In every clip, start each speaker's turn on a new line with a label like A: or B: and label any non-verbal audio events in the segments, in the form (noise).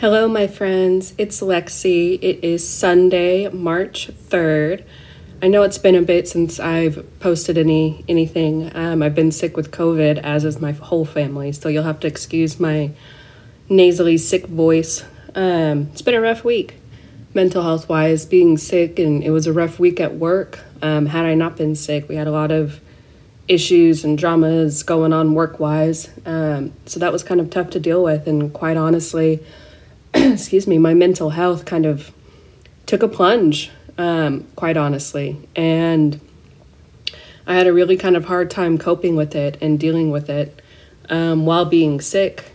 A: Hello, my friends. It's Lexi. It is Sunday, March 3rd. I know it's been a bit since I've posted any anything. Um, I've been sick with COVID, as is my whole family, so you'll have to excuse my nasally sick voice. Um, it's been a rough week, mental health wise, being sick, and it was a rough week at work. Um, had I not been sick, we had a lot of issues and dramas going on work wise. Um, so that was kind of tough to deal with, and quite honestly, (clears throat) excuse me, my mental health kind of took a plunge, um, quite honestly. And I had a really kind of hard time coping with it and dealing with it um, while being sick.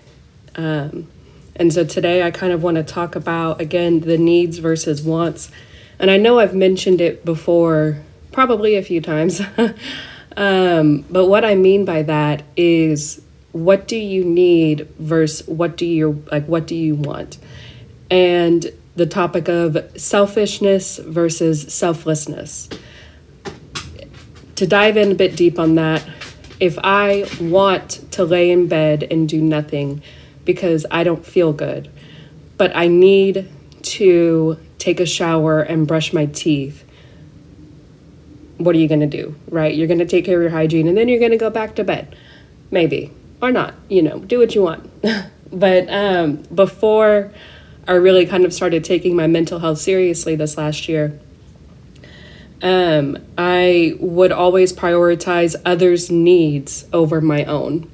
A: Um, and so today I kind of want to talk about, again, the needs versus wants. And I know I've mentioned it before, probably a few times. (laughs) Um, but what I mean by that is what do you need versus what do you like what do you want? And the topic of selfishness versus selflessness. To dive in a bit deep on that if i want to lay in bed and do nothing because i don't feel good but i need to take a shower and brush my teeth what are you going to do right? You're going to take care of your hygiene and then you're going to go back to bed maybe or not, you know, do what you want. (laughs) but um, before I really kind of started taking my mental health seriously this last year, um, I would always prioritize others' needs over my own.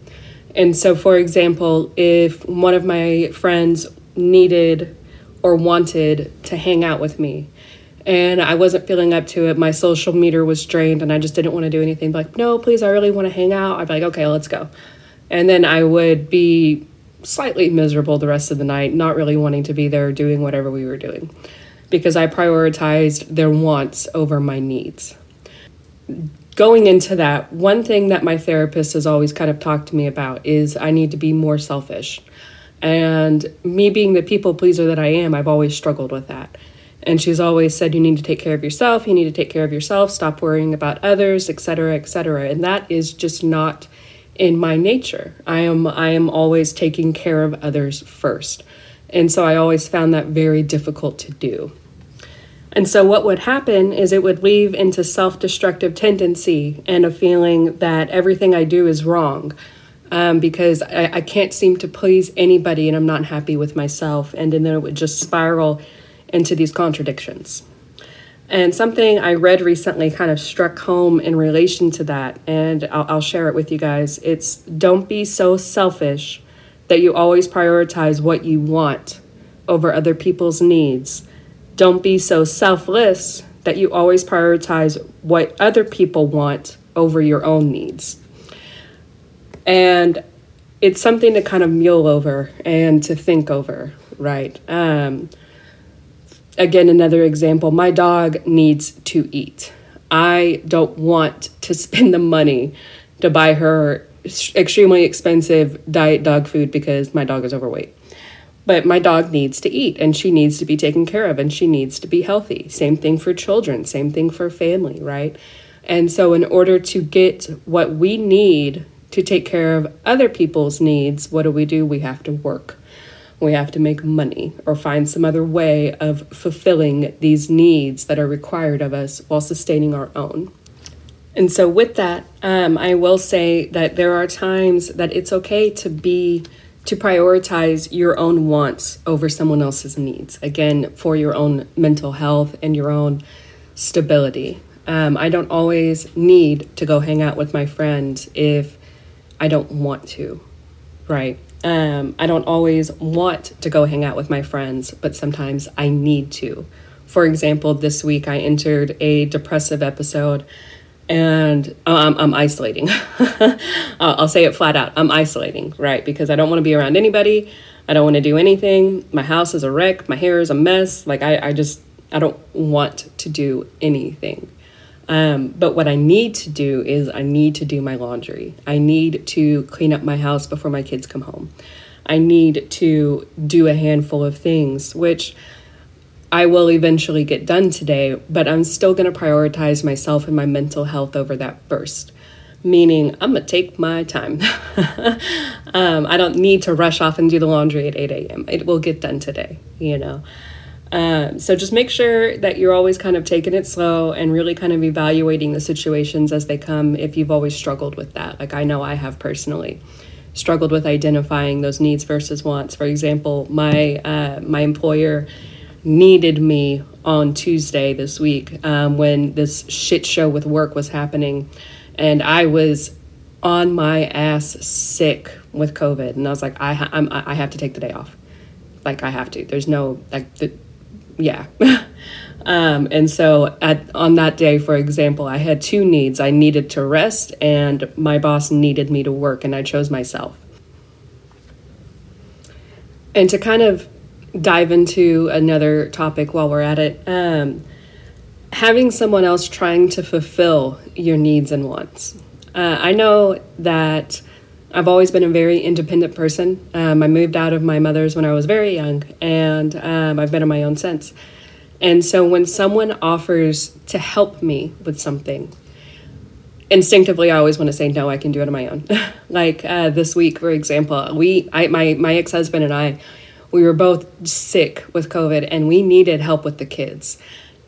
A: And so, for example, if one of my friends needed or wanted to hang out with me, and I wasn't feeling up to it. My social meter was drained and I just didn't want to do anything. Like, no, please, I really want to hang out. I'd be like, okay, let's go. And then I would be slightly miserable the rest of the night, not really wanting to be there doing whatever we were doing because I prioritized their wants over my needs. Going into that, one thing that my therapist has always kind of talked to me about is I need to be more selfish. And me being the people pleaser that I am, I've always struggled with that. And she's always said, you need to take care of yourself, you need to take care of yourself, stop worrying about others, etc., etc. And that is just not in my nature. I am I am always taking care of others first. And so I always found that very difficult to do. And so what would happen is it would leave into self-destructive tendency and a feeling that everything I do is wrong. Um, because I, I can't seem to please anybody and I'm not happy with myself. And then it would just spiral into these contradictions. And something I read recently kind of struck home in relation to that, and I'll, I'll, share it with you guys. It's don't be so selfish that you always prioritize what you want over other people's needs. Don't be so selfless that you always prioritize what other people want over your own needs. And it's something to kind of mule over and to think over, right? Um, again, another example my dog needs to eat. I don't want to (laughs) spend the money to buy her extremely expensive diet dog food because my dog is overweight. But my dog needs to eat and she needs to be taken care of and she needs to be healthy. Same thing for children, same thing for family, right? And so, in order to get what we need to take care of other people's needs, what do we do? We have to work we have to make money or find some other way of fulfilling these needs that are required of us while sustaining our own. And so, with that, um, I will say that there are times that it's okay to be to prioritize your own wants over someone else's needs. Again, for your own mental health and your own stability. Um, I don't always need to go hang out with my friends if I don't want to, right? Um, I don't always want to go hang out with my friends, but sometimes I need to. For example, this week I entered a depressive episode and um, I'm isolating. (laughs) I'll say it flat out I'm isolating, right? Because I don't want to be around anybody. I don't want to do anything. My house is a wreck. My hair is a mess. Like, I, I just, I don't want to do anything. Um, but what I need to do is I need to do my laundry. I need to clean up my house before my kids come home. I need to do a handful of things, which I will eventually get done today, but I'm still going to prioritize myself and my mental health over that first. meaning I'm gonna take my time. (laughs) um, I don't need to rush off and do the laundry at 8 a.m. It will get done today, you know. Um, so just make sure that you're always kind of taking it slow and really kind of evaluating the situations as they come if you've always struggled with that. Like I know I have personally struggled with identifying those needs versus wants. For example, my uh, my employer needed me on Tuesday this week um, when this shit show with work was happening, and I was on my ass sick with COVID, and I was like, I ha- I have to take the day off, like I have to. There's no like the, yeah. (laughs) um, and so at on that day, for example, I had two needs. I needed to rest, and my boss needed me to work, and I chose myself. And to kind of dive into another topic while we're at it, um, having someone else trying to fulfill your needs and wants. Uh, I know that I've always been a very independent person. Um, I moved out of my mother's when I was very young, and um, I've been on my own since. And so when someone offers to help me with something, instinctively I always want to say no. I can do it on my own. (laughs) like uh, this week, for example, we, I, my my ex husband and I, we were both sick with COVID, and we needed help with the kids,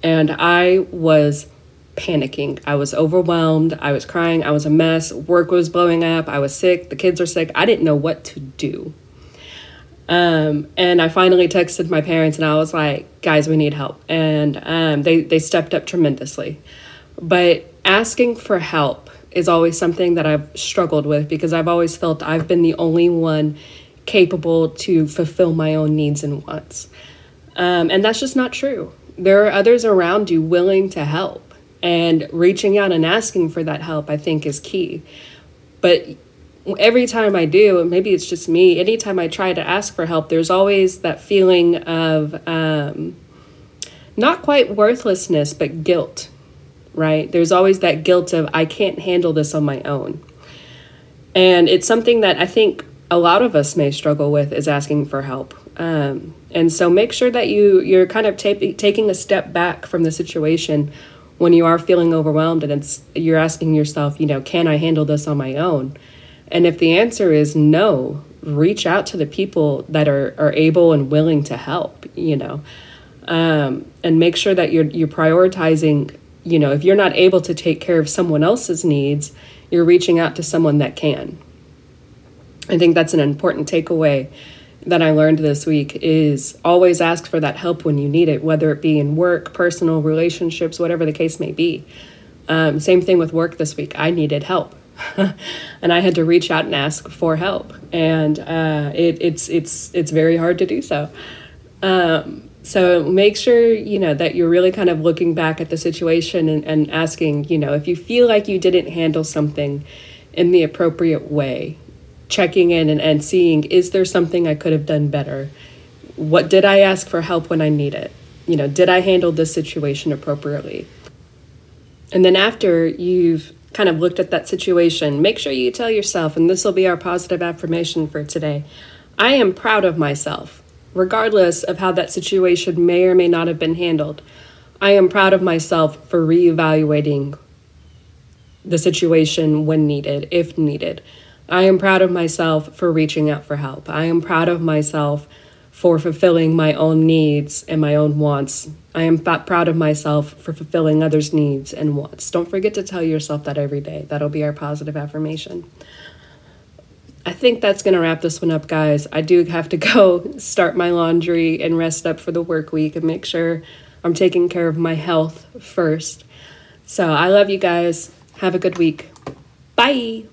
A: and I was panicking. I was overwhelmed. I was crying. I was a mess. Work was blowing up. I was sick. The kids are sick. I didn't know what to do. Um, and I finally texted my parents and I was like, guys, we need help. And um, they, they stepped up tremendously. But asking for help is always something that I've struggled with because I've always felt I've been the only one capable to fulfill my own needs and wants. Um, and that's just not true. There are others around you willing to help. And reaching out and asking for that help, I think, is key. But every time I do, maybe it's just me, anytime I try to ask for help, there's always that feeling of um, not quite worthlessness, but guilt, right? There's always that guilt of, I can't handle this on my own. And it's something that I think a lot of us may struggle with is asking for help. Um, and so make sure that you you're kind of ta- taking a step back from the situation when you are feeling overwhelmed and it's you're asking yourself, you know, can I handle this on my own? And if the answer is no, reach out to the people that are, are able and willing to help, you know, um, and make sure that you're, you're prioritizing, you know, if you're not able to take care of someone else's needs, you're reaching out to someone that can. I think that's an important takeaway that I learned this week is always ask for that help when you need it, whether it be in work, personal relationships, whatever the case may be. Um, same thing with work this week. I needed help, (laughs) and I had to reach out and ask for help, and uh, it, it's it's it's very hard to do so. Um, so make sure you know that you're really kind of looking back at the situation and, and asking, you know, if you feel like you didn't handle something in the appropriate way, checking in and, and seeing is there something I could have done better? What did I ask for help when I need it? You know, did I handle this situation appropriately? And then after you've kind of looked at that situation, make sure you tell yourself, and this will be our positive affirmation for today I am proud of myself, regardless of how that situation may or may not have been handled. I am proud of myself for reevaluating the situation when needed, if needed. I am proud of myself for reaching out for help. I am proud of myself for fulfilling my own needs and my own wants. I am proud of myself for fulfilling others' needs and wants. Don't forget to tell yourself that every day. That'll be our positive affirmation. I think that's going to wrap this one up, guys. I do have to (laughs) go start my laundry and rest up for the work week and make sure I'm taking care of my health first. So I love you guys. Have a good week. Bye.